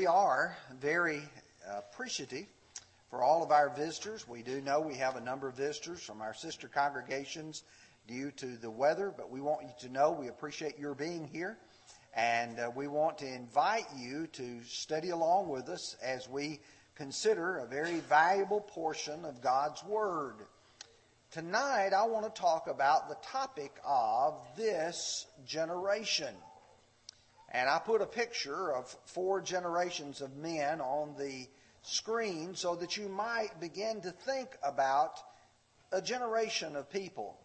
we are very appreciative for all of our visitors. We do know we have a number of visitors from our sister congregations due to the weather, but we want you to know we appreciate your being here. And uh, we want to invite you to study along with us as we consider a very valuable portion of God's Word. Tonight, I want to talk about the topic of this generation. And I put a picture of four generations of men on the screen so that you might begin to think about a generation of people.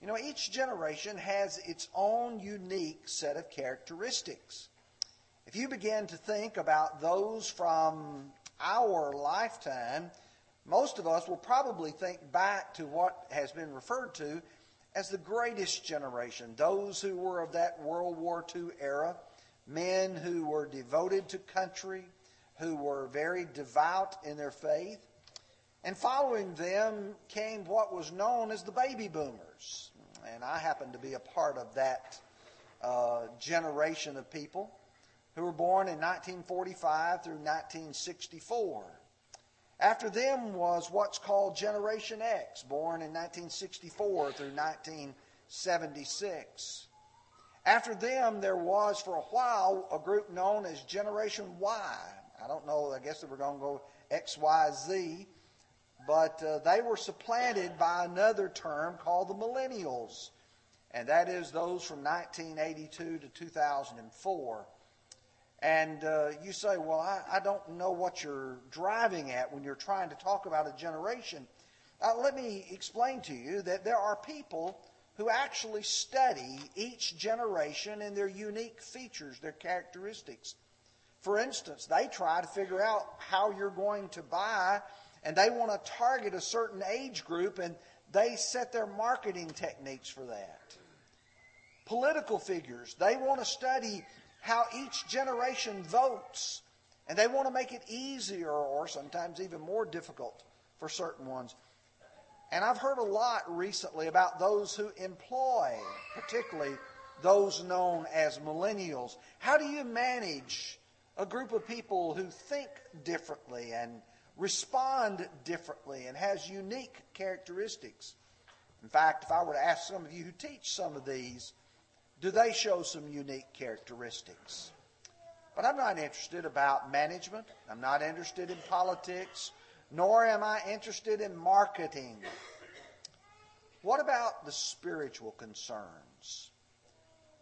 You know, each generation has its own unique set of characteristics. If you begin to think about those from our lifetime, most of us will probably think back to what has been referred to as the greatest generation, those who were of that World War II era men who were devoted to country, who were very devout in their faith. And following them came what was known as the baby boomers. And I happen to be a part of that uh, generation of people who were born in 1945 through 1964. After them was what's called Generation X, born in 1964 through 1976. After them, there was for a while a group known as Generation Y. I don't know, I guess they were going to go X, Y, Z, but uh, they were supplanted by another term called the Millennials, and that is those from 1982 to 2004. And uh, you say, well, I, I, don't know what you're driving at when you're trying to talk about a generation. Uh, let me explain to you that there are people who actually study each generation and their unique features, their characteristics. For instance, they try to figure out how you're going to buy, and they want to target a certain age group, and they set their marketing techniques for that. Political figures, they want to study how each generation votes, and they want to make it easier or sometimes even more difficult for certain ones. And I've heard a lot recently about those who employ, particularly those known as millennials. How do you manage a group of people who think differently and respond differently and has unique characteristics? In fact, if I were to ask some of you who teach some of these, do they show some unique characteristics? But I'm not interested about management. I'm not interested in politics nor am I interested in marketing. What about the spiritual concerns?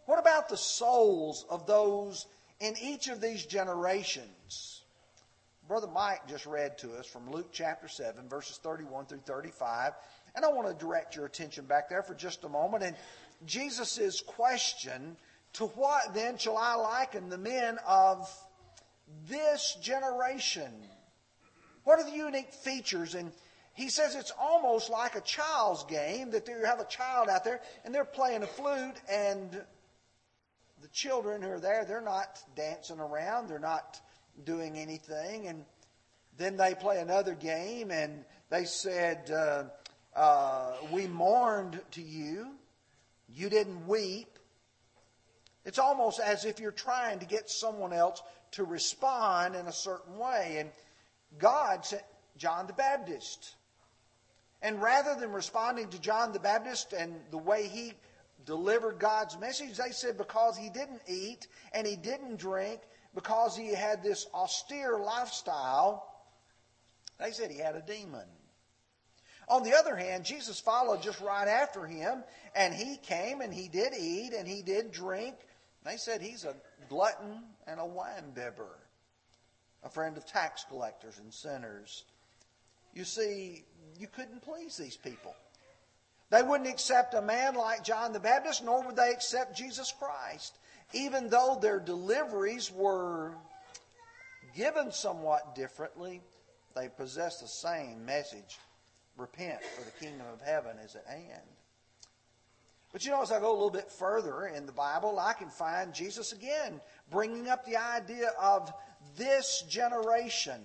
What about the souls of those in each of these generations? Brother Mike just read to us from Luke chapter 7, verses 31 through 35. And I want to direct your attention back there for just a moment. And Jesus' question to what then shall I liken the men of this generation? What are the unique features? And he says it's almost like a child's game that you have a child out there and they're playing a flute and the children who are there, they're not dancing around, they're not doing anything. And then they play another game and they said, uh, uh, We mourned to you, you didn't weep. It's almost as if you're trying to get someone else to respond in a certain way. And God sent John the Baptist. And rather than responding to John the Baptist and the way he delivered God's message, they said because he didn't eat and he didn't drink, because he had this austere lifestyle, they said he had a demon. On the other hand, Jesus followed just right after him, and he came and he did eat and he did drink. They said he's a glutton and a wine bibber a friend of tax collectors and sinners. You see, you couldn't please these people. They wouldn't accept a man like John the Baptist, nor would they accept Jesus Christ, even though their deliveries were given somewhat differently. They possess the same message repent, for the kingdom of heaven is at hand. But you know, as I go a little bit further in the Bible, I can find Jesus again bringing up the idea of this generation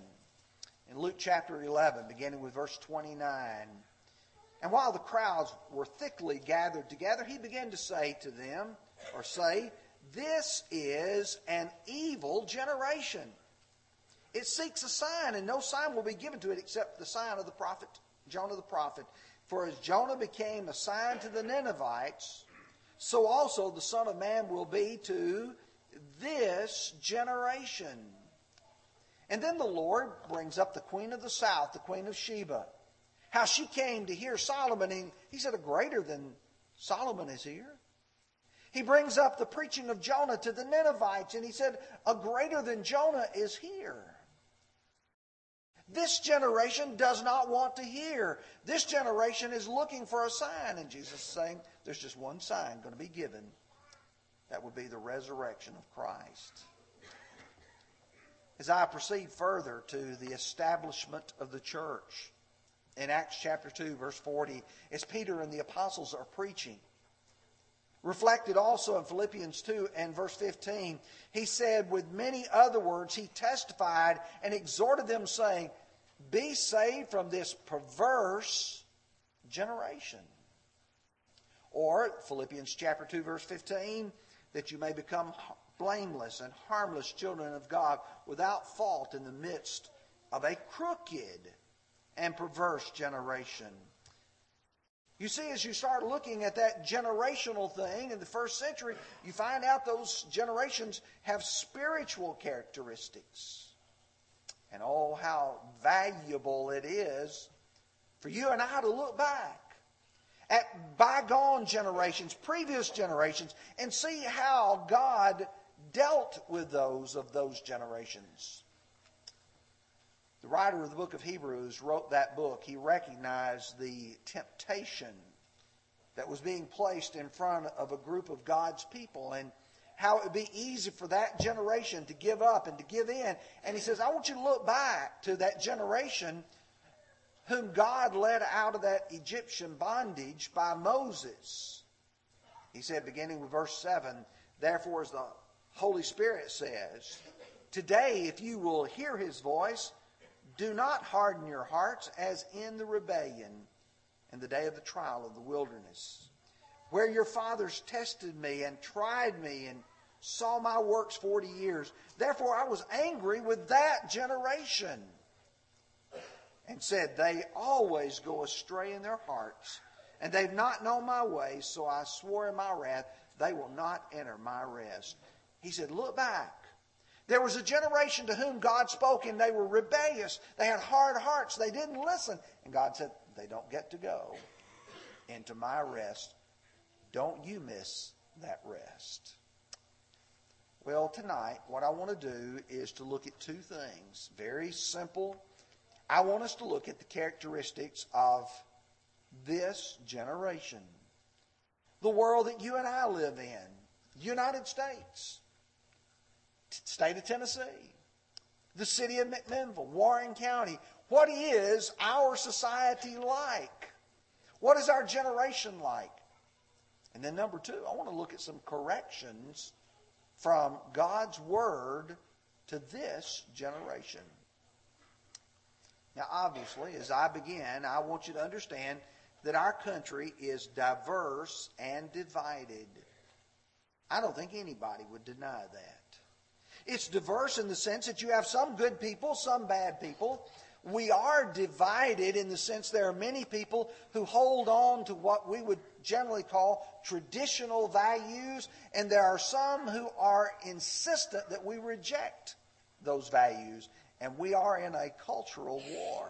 in Luke chapter 11, beginning with verse 29. And while the crowds were thickly gathered together, he began to say to them, or say, This is an evil generation. It seeks a sign, and no sign will be given to it except the sign of the prophet, Jonah the prophet. For as Jonah became a sign to the Ninevites, so also the Son of Man will be to this generation. And then the Lord brings up the queen of the south, the queen of Sheba. How she came to hear Solomon, and he said, A greater than Solomon is here. He brings up the preaching of Jonah to the Ninevites, and he said, A greater than Jonah is here. This generation does not want to hear. This generation is looking for a sign. And Jesus is saying, There's just one sign going to be given. That would be the resurrection of Christ. As I proceed further to the establishment of the church, in Acts chapter 2, verse 40, as Peter and the apostles are preaching, reflected also in Philippians 2 and verse 15, he said, with many other words, he testified and exhorted them, saying, Be saved from this perverse generation. Or, Philippians chapter 2, verse 15, that you may become blameless and harmless children of God without fault in the midst of a crooked and perverse generation. You see, as you start looking at that generational thing in the first century, you find out those generations have spiritual characteristics. And oh, how valuable it is for you and I to look back at bygone generations, previous generations, and see how God dealt with those of those generations. The writer of the book of Hebrews wrote that book. He recognized the temptation that was being placed in front of a group of God's people and how it would be easy for that generation to give up and to give in. And he says, I want you to look back to that generation whom God led out of that Egyptian bondage by Moses. He said, beginning with verse 7, Therefore, as the Holy Spirit says, Today, if you will hear his voice, do not harden your hearts as in the rebellion in the day of the trial of the wilderness, where your fathers tested me and tried me and saw my works 40 years. Therefore, I was angry with that generation and said, They always go astray in their hearts, and they've not known my ways, so I swore in my wrath, they will not enter my rest. He said, Look back. There was a generation to whom God spoke, and they were rebellious. They had hard hearts. They didn't listen. And God said, They don't get to go into my rest. Don't you miss that rest. Well, tonight, what I want to do is to look at two things. Very simple. I want us to look at the characteristics of this generation. The world that you and I live in, United States state of Tennessee, the city of McMinnville, Warren County. What is our society like? What is our generation like? And then, number two, I want to look at some corrections from God's Word to this generation. Now, obviously, as I begin, I want you to understand that our country is diverse and divided. I don't think anybody would deny that. It's diverse in the sense that you have some good people, some bad people. We are divided in the sense there are many people who hold on to what we would generally call traditional values, and there are some who are insistent that we reject those values, and we are in a cultural war.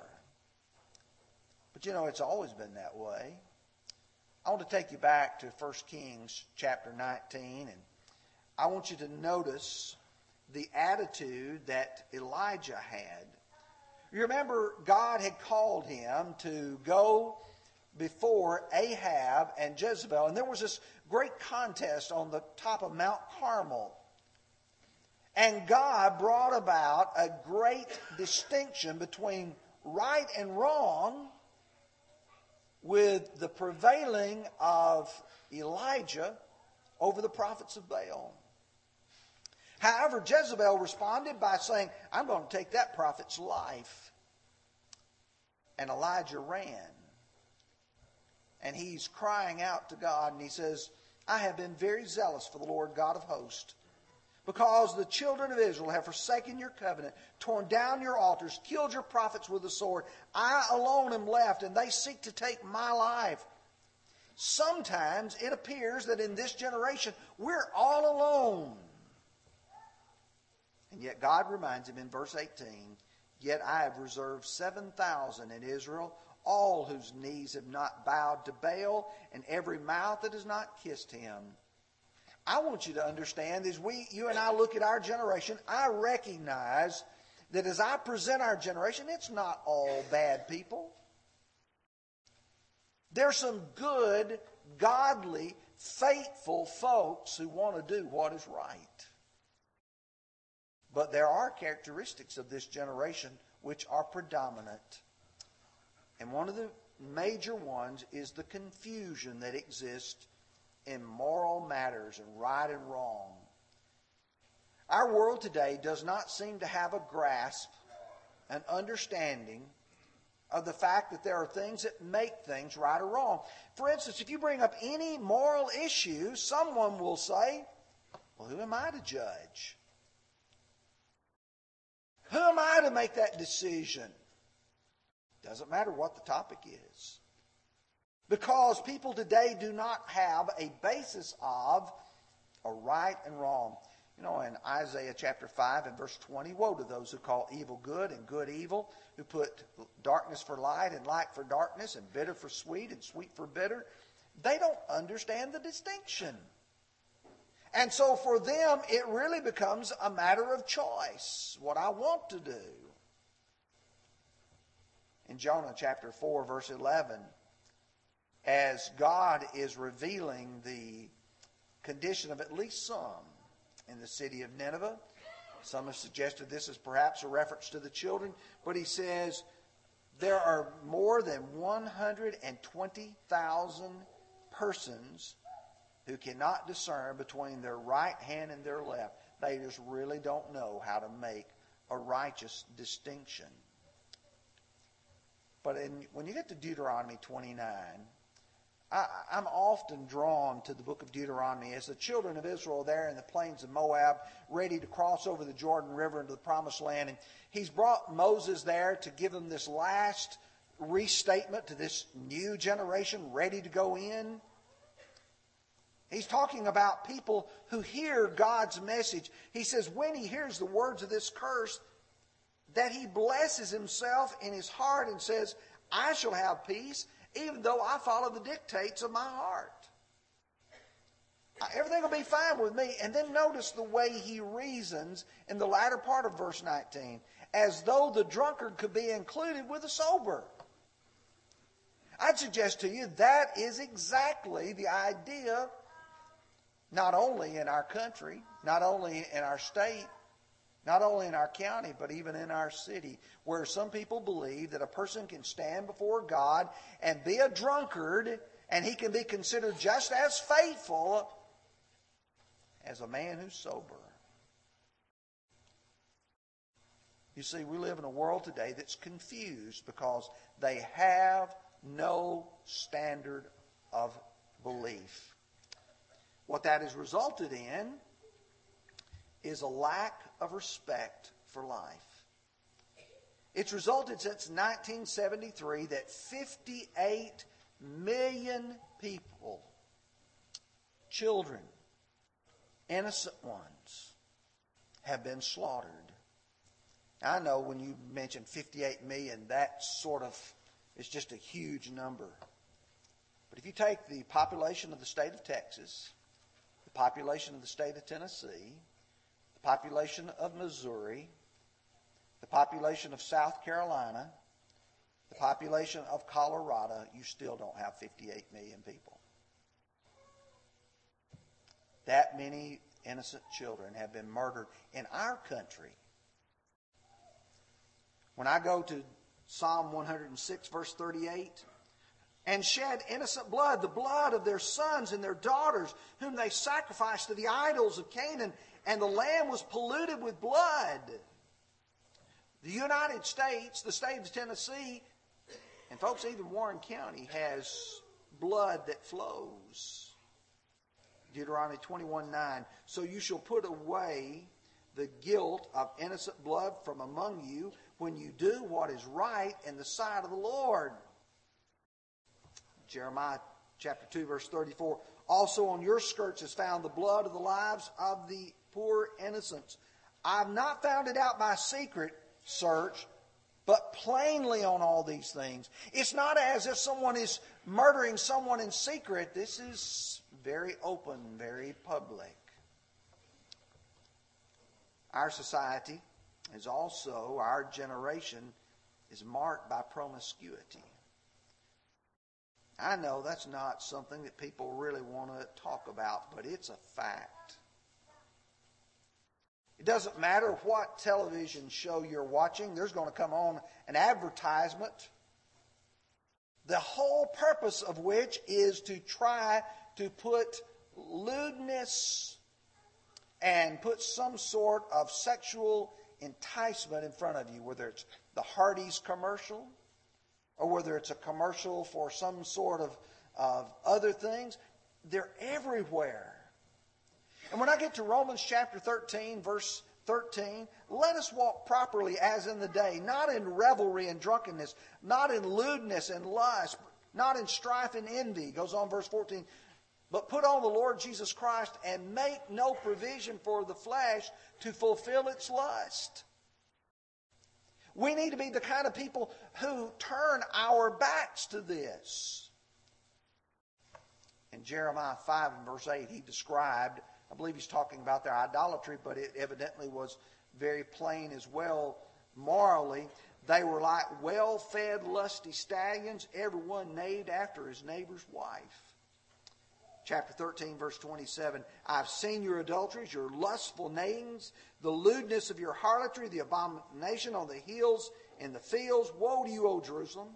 But you know, it's always been that way. I want to take you back to 1 Kings chapter 19, and I want you to notice the attitude that Elijah had. You remember, God had called him to go before Ahab and Jezebel, and there was this great contest on the top of Mount Carmel. And God brought about a great distinction between right and wrong with the prevailing of Elijah over the prophets of Baal. However, Jezebel responded by saying, I'm going to take that prophet's life. And Elijah ran. And he's crying out to God and he says, I have been very zealous for the Lord God of hosts. because the children of Israel have forsaken your covenant, torn down your altars, killed your prophets with the sword. I alone am left, and they seek to take my life. Sometimes it appears that in this generation we're all alone. And yet God reminds him in verse 18 Yet I have reserved 7,000 in Israel, all whose knees have not bowed to Baal, and every mouth that has not kissed him. I want you to understand as we, you and I look at our generation, I recognize that as I present our generation, it's not all bad people. There's some good, godly, faithful folks who want to do what is right. But there are characteristics of this generation which are predominant. And one of the major ones is the confusion that exists in moral matters and right and wrong. Our world today does not seem to have a grasp, an understanding of the fact that there are things that make things right or wrong. For instance, if you bring up any moral issue, someone will say, Well, who am I to judge? Who am I to make that decision? Doesn't matter what the topic is. Because people today do not have a basis of a right and wrong. You know, in Isaiah chapter 5 and verse 20, woe to those who call evil good and good evil, who put darkness for light and light for darkness, and bitter for sweet and sweet for bitter. They don't understand the distinction. And so for them, it really becomes a matter of choice, what I want to do. In Jonah chapter 4, verse 11, as God is revealing the condition of at least some in the city of Nineveh. Some have suggested this is perhaps a reference to the children, but he says there are more than 120,000 persons who cannot discern between their right hand and their left. They just really don't know how to make a righteous distinction. But in, when you get to Deuteronomy 29, I, am often drawn to the book of Deuteronomy as the children of Israel there in the plains of Moab, ready to cross over the Jordan River into the promised land. And he's brought Moses there to give them this last restatement to this new generation ready to go in. He's talking about people who hear God's message. He says, when he hears the words of this curse, that he blesses himself in his heart and says, I shall have peace even though I follow the dictates of my heart. Everything will be fine with me. And then notice the way he reasons in the latter part of verse 19, as though the drunkard could be included with the sober. I'd suggest to you that is exactly the idea, not only in our country, not only in our state, not only in our county, but even in our city, where some people believe that a person can stand before God and be a drunkard and he can be considered just as faithful as a man who's sober. You see, we live in a world today that's confused because they have no standard of belief. What that has resulted in is a lack of respect for life. It's resulted since 1973 that 58 million people, children, innocent ones, have been slaughtered. I know when you mention 58 million, that sort of is just a huge number. But if you take the population of the state of Texas, population of the state of Tennessee, the population of Missouri, the population of South Carolina, the population of Colorado, you still don't have 58 million people. That many innocent children have been murdered in our country. When I go to Psalm 106, verse 38, and shed innocent blood, the blood of their sons and their daughters, whom they sacrificed to the idols of Canaan, and the land was polluted with blood. The United States, the state of Tennessee, and folks, even Warren County has blood that flows. Deuteronomy 21 9. So you shall put away the guilt of innocent blood from among you when you do what is right in the sight of the Lord. Jeremiah chapter 2, verse 34. Also on your skirts is found the blood of the lives of the poor innocents. I've not found it out by secret search, but plainly on all these things. It's not as if someone is murdering someone in secret. This is very open, very public. Our society is also, our generation is marked by promiscuity. I know that's not something that people really want to talk about, but it's a fact. It doesn't matter what television show you're watching, there's going to come on an advertisement, the whole purpose of which is to try to put lewdness and put some sort of sexual enticement in front of you, whether it's the Hardee's commercial or whether it's a commercial for some sort of, of other things. They're everywhere. And when I get to Romans chapter 13, verse 13, let us walk properly as in the day, not in revelry and drunkenness, not in lewdness and lust, not in strife and envy. Goes on, verse 14. But put on the Lord Jesus Christ and make no provision for the flesh to fulfill its lust. We need to be the kind of people who turn our backs to this. In Jeremiah 5 and verse 8, he described, I believe he's talking about their idolatry, but it evidently was very plain as well morally. They were like well fed, lusty stallions, everyone named after his neighbor's wife chapter 13, verse 27. I've seen your adulteries, your lustful names, the lewdness of your harlotry, the abomination on the hills and the fields. Woe to you, O Jerusalem!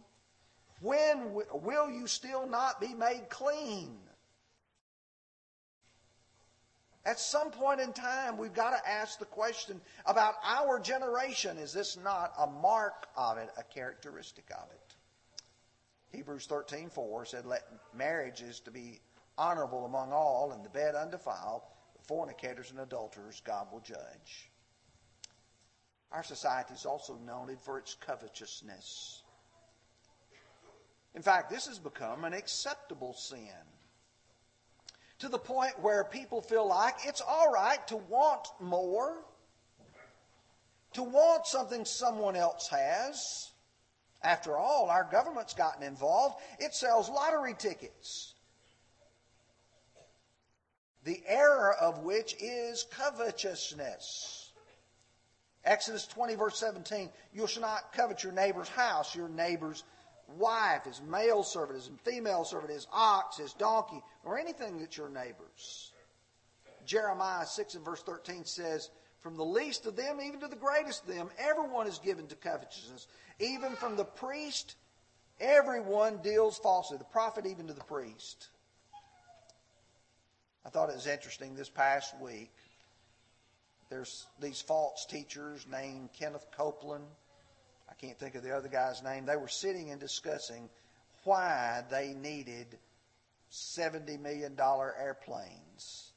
When will you still not be made clean? At some point in time, we've got to ask the question about our generation is this not a mark of it, a characteristic of it? Hebrews 13 4 said, Let marriage is to be honorable among all, and the bed undefiled, but fornicators and adulterers God will judge. Our society is also noted for its covetousness. In fact, this has become an acceptable sin to the point where people feel like it's all right to want more, to want something someone else has. After all, our government's gotten involved. It sells lottery tickets the error of which is covetousness. Exodus 20, verse 17 You shall not covet your neighbor's house, your neighbor's wife, his male servant, his female servant, his ox, his donkey, or anything that's your neighbor's. Jeremiah 6 and verse 13 says, From the least of them, even to the greatest of them, everyone is given to covetousness. Even from the priest, everyone deals falsely. The prophet, even to the priest. I thought it was interesting this past week. There's these false teachers named Kenneth Copeland. I can't think of the other guy's name. They were sitting and discussing why they needed $70 million airplanes.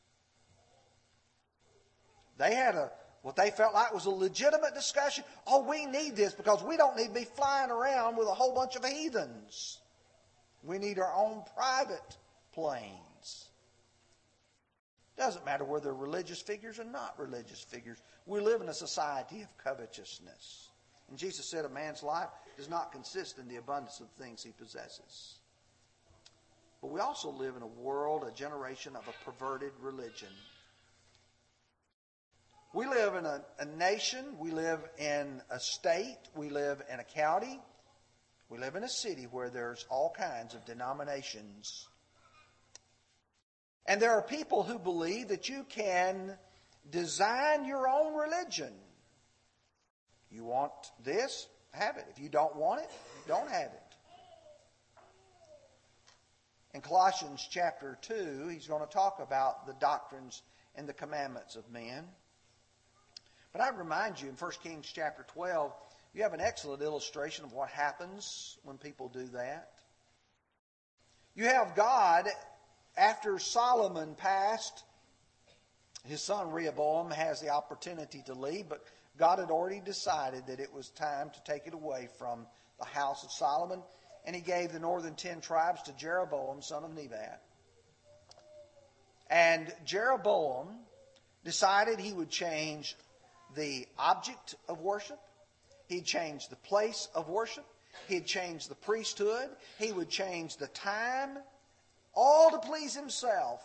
They had a what they felt like was a legitimate discussion. Oh, we need this because we don't need to be flying around with a whole bunch of heathens. We need our own private plane. Doesn't matter whether they're religious figures or not religious figures. We live in a society of covetousness. And Jesus said a man's life does not consist in the abundance of things he possesses. But we also live in a world, a generation of a perverted religion. We live in a, a nation, we live in a state, we live in a county, we live in a city where there's all kinds of denominations and there are people who believe that you can design your own religion. You want this? Have it. If you don't want it, don't have it. In Colossians chapter 2, he's going to talk about the doctrines and the commandments of men. But I remind you in 1 Kings chapter 12, you have an excellent illustration of what happens when people do that. You have God after Solomon passed, his son Rehoboam has the opportunity to lead, but God had already decided that it was time to take it away from the house of Solomon, and he gave the northern ten tribes to Jeroboam, son of Nebat. And Jeroboam decided he would change the object of worship, he'd change the place of worship, he'd change the priesthood, he would change the time, all to please himself.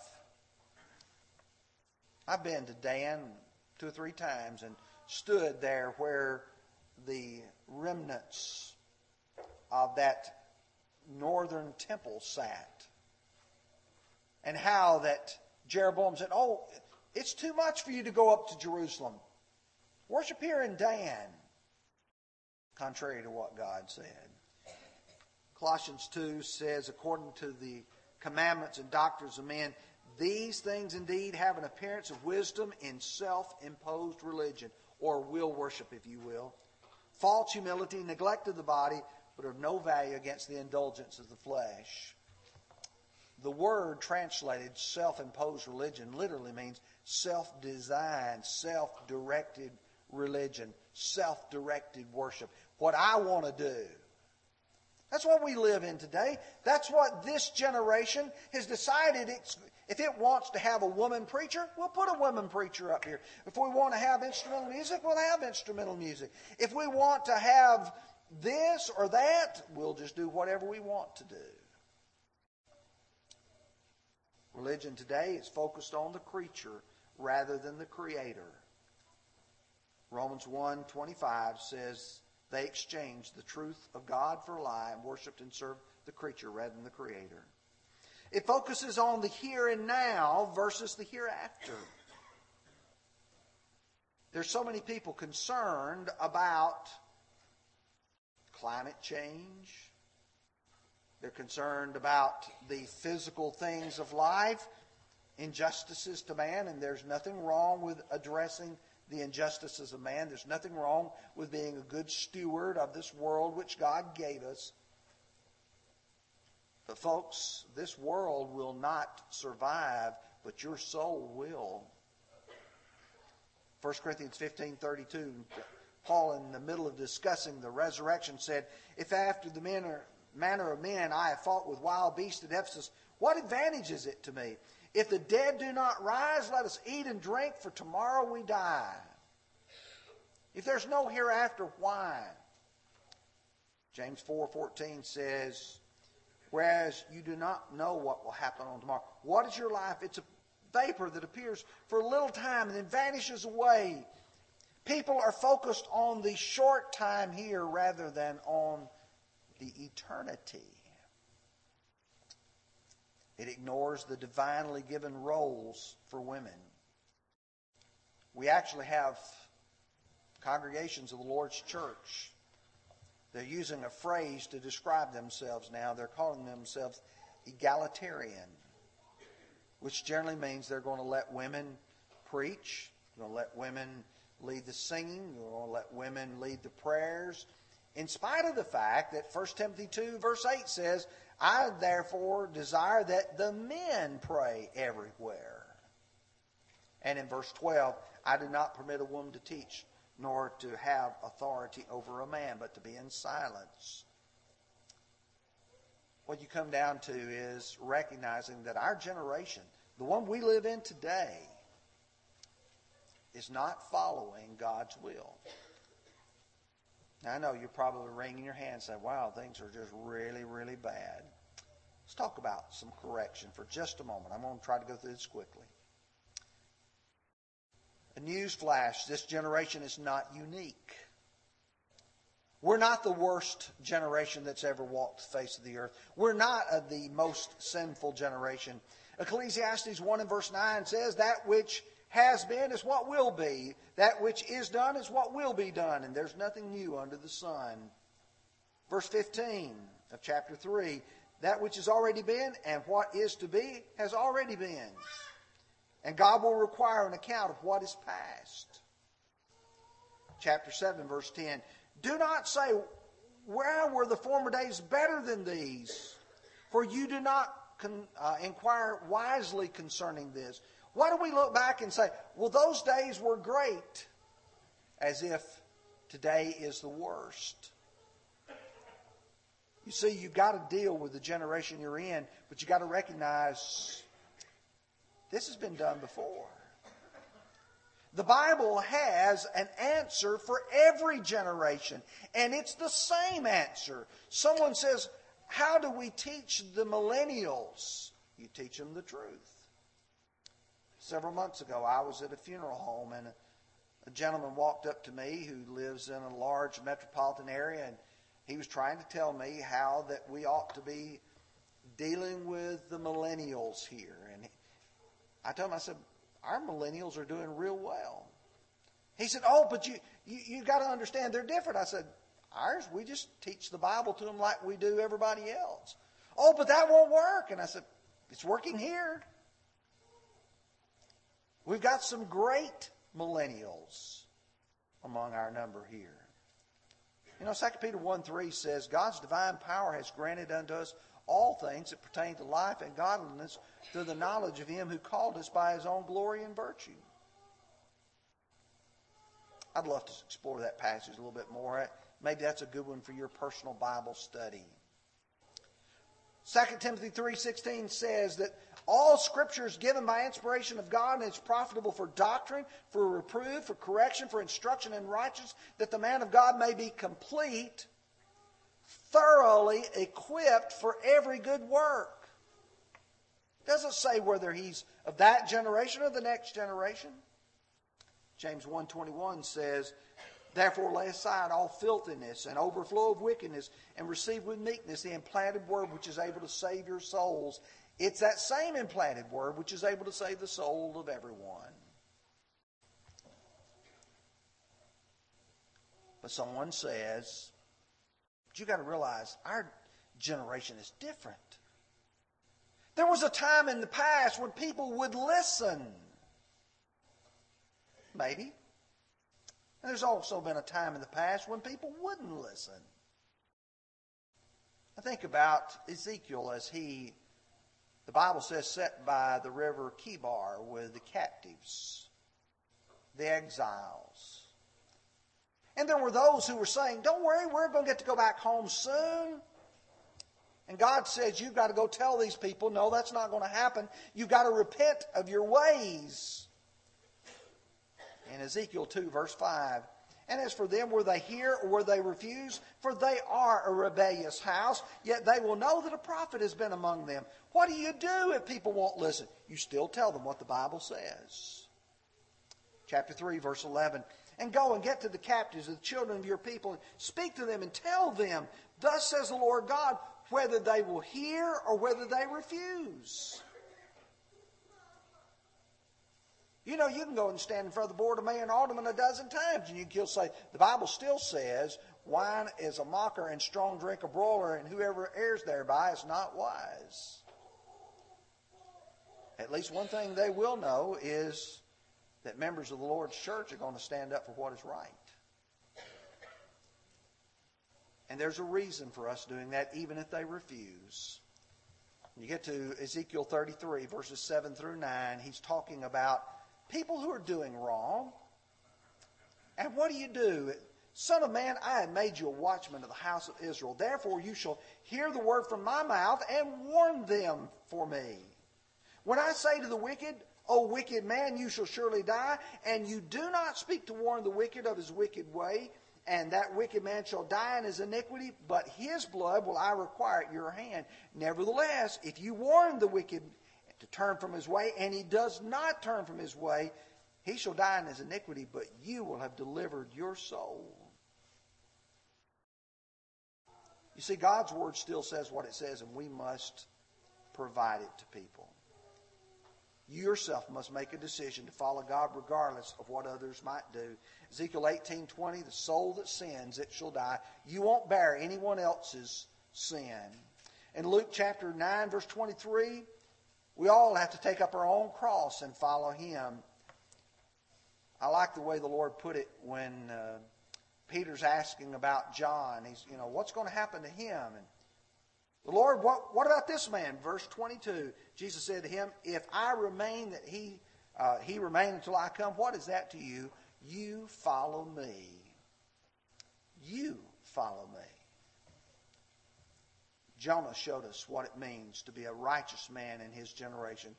I've been to Dan two or three times and stood there where the remnants of that northern temple sat. And how that Jeroboam said, Oh, it's too much for you to go up to Jerusalem. Worship here in Dan, contrary to what God said. Colossians 2 says, according to the commandments and doctrines of men, these things indeed have an appearance of wisdom in self imposed religion, or will worship, if you will. False humility, neglect of the body, but of no value against the indulgence of the flesh. The word translated self imposed religion literally means self designed, self directed religion, self directed worship. What I want to do. That's what we live in today. That's what this generation has decided if it wants to have a woman preacher, we'll put a woman preacher up here. If we want to have instrumental music, we'll have instrumental music. If we want to have this or that, we'll just do whatever we want to do. Religion today is focused on the creature rather than the creator. Romans 1:25 says they exchanged the truth of God for a lie and worshiped and served the creature rather than the creator. It focuses on the here and now versus the hereafter. There's so many people concerned about climate change. They're concerned about the physical things of life, injustices to man, and there's nothing wrong with addressing the injustices of man. There's nothing wrong with being a good steward of this world which God gave us. But, folks, this world will not survive, but your soul will. 1 Corinthians 15 32, Paul, in the middle of discussing the resurrection, said, If after the manner, manner of men I have fought with wild beasts at Ephesus, what advantage is it to me? If the dead do not rise, let us eat and drink, for tomorrow we die. If there's no hereafter, why? James 4:14 says, whereas you do not know what will happen on tomorrow. What is your life? It's a vapor that appears for a little time and then vanishes away. People are focused on the short time here rather than on the eternity. It ignores the divinely given roles for women. We actually have congregations of the Lord's church. They're using a phrase to describe themselves now. They're calling themselves egalitarian, which generally means they're going to let women preach, they're going to let women lead the singing, they're going to let women lead the prayers, in spite of the fact that 1 Timothy 2, verse 8 says, I therefore desire that the men pray everywhere. And in verse 12, I do not permit a woman to teach, nor to have authority over a man, but to be in silence. What you come down to is recognizing that our generation, the one we live in today, is not following God's will. I know you're probably wringing your hands saying, wow, things are just really, really bad. Let's talk about some correction for just a moment. I'm going to try to go through this quickly. A news flash this generation is not unique. We're not the worst generation that's ever walked the face of the earth. We're not the most sinful generation. Ecclesiastes 1 and verse 9 says, That which has been is what will be. That which is done is what will be done. And there's nothing new under the sun. Verse 15 of chapter 3 That which has already been and what is to be has already been. And God will require an account of what is past. Chapter 7, verse 10 Do not say, Where were the former days better than these? For you do not con, uh, inquire wisely concerning this? Why do we look back and say, well, those days were great, as if today is the worst? You see, you've got to deal with the generation you're in, but you've got to recognize this has been done before. The Bible has an answer for every generation, and it's the same answer. Someone says, How do we teach the millennials? You teach them the truth. Several months ago, I was at a funeral home, and a gentleman walked up to me who lives in a large metropolitan area, and he was trying to tell me how that we ought to be dealing with the millennials here. And I told him, I said, our millennials are doing real well. He said, Oh, but you, you, you got to understand they're different. I said, Ours, we just teach the Bible to them like we do everybody else. Oh, but that won't work. And I said, It's working here. We've got some great millennials among our number here. You know, 2 Peter 1 3 says, God's divine power has granted unto us all things that pertain to life and godliness through the knowledge of Him who called us by His own glory and virtue. I'd love to explore that passage a little bit more. Maybe that's a good one for your personal Bible study. 2 Timothy 3:16 says that all scripture is given by inspiration of God and is profitable for doctrine, for reproof, for correction, for instruction in righteousness, that the man of God may be complete, thoroughly equipped for every good work. It doesn't say whether he's of that generation or the next generation. James 1:21 says, Therefore lay aside all filthiness and overflow of wickedness and receive with meekness the implanted word which is able to save your souls. It's that same implanted word which is able to save the soul of everyone. But someone says, but you got to realize our generation is different. There was a time in the past when people would listen. Maybe. And there's also been a time in the past when people wouldn't listen. I think about Ezekiel as he, the Bible says, set by the river Chebar with the captives, the exiles. And there were those who were saying, Don't worry, we're going to get to go back home soon. And God says, You've got to go tell these people, no, that's not going to happen. You've got to repent of your ways. In Ezekiel 2, verse 5, and as for them, were they hear or were they refuse? For they are a rebellious house, yet they will know that a prophet has been among them. What do you do if people won't listen? You still tell them what the Bible says. Chapter 3, verse 11 and go and get to the captives, of the children of your people, and speak to them and tell them, Thus says the Lord God, whether they will hear or whether they refuse. You know, you can go and stand in front of the board of mayor and alderman a dozen times, and you can say, the Bible still says, wine is a mocker and strong drink a broiler, and whoever errs thereby is not wise. At least one thing they will know is that members of the Lord's church are going to stand up for what is right. And there's a reason for us doing that, even if they refuse. You get to Ezekiel 33, verses 7 through 9, he's talking about people who are doing wrong. And what do you do? Son of man, I have made you a watchman of the house of Israel. Therefore, you shall hear the word from my mouth and warn them for me. When I say to the wicked, O wicked man, you shall surely die. And you do not speak to warn the wicked of his wicked way, and that wicked man shall die in his iniquity, but his blood will I require at your hand. Nevertheless, if you warn the wicked to turn from his way, and he does not turn from his way, he shall die in his iniquity, but you will have delivered your soul. You see, God's word still says what it says, and we must provide it to people. You yourself must make a decision to follow God regardless of what others might do. Ezekiel 18:20, the soul that sins, it shall die. You won't bear anyone else's sin. In Luke chapter 9, verse 23, we all have to take up our own cross and follow him. I like the way the Lord put it when uh, Peter's asking about John. He's, you know, what's going to happen to him? And The Lord, what, what about this man? Verse 22, Jesus said to him, If I remain that he, uh, he remain until I come, what is that to you? You follow me. You follow me. Jonah showed us what it means to be a righteous man in his generation.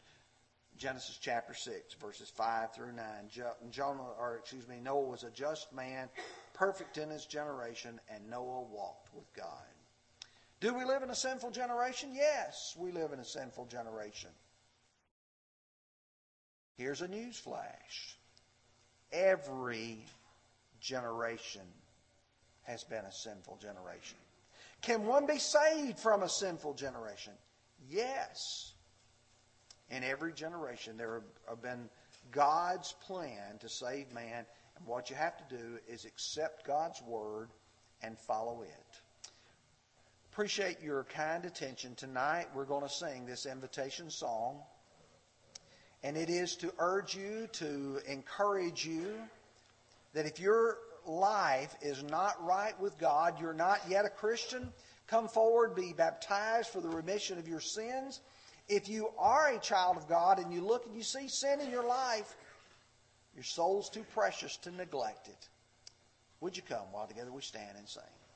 Genesis chapter 6, verses 5 through 9. Jonah, or excuse me, Noah was a just man, perfect in his generation, and Noah walked with God. Do we live in a sinful generation? Yes, we live in a sinful generation. Here's a news flash. Every generation has been a sinful generation. Can one be saved from a sinful generation? Yes. In every generation, there have been God's plan to save man, and what you have to do is accept God's word and follow it. Appreciate your kind attention. Tonight, we're going to sing this invitation song, and it is to urge you, to encourage you, that if your life is not right with God, you're not yet a Christian, come forward, be baptized for the remission of your sins. If you are a child of God and you look and you see sin in your life, your soul's too precious to neglect it. Would you come while together we stand and sing?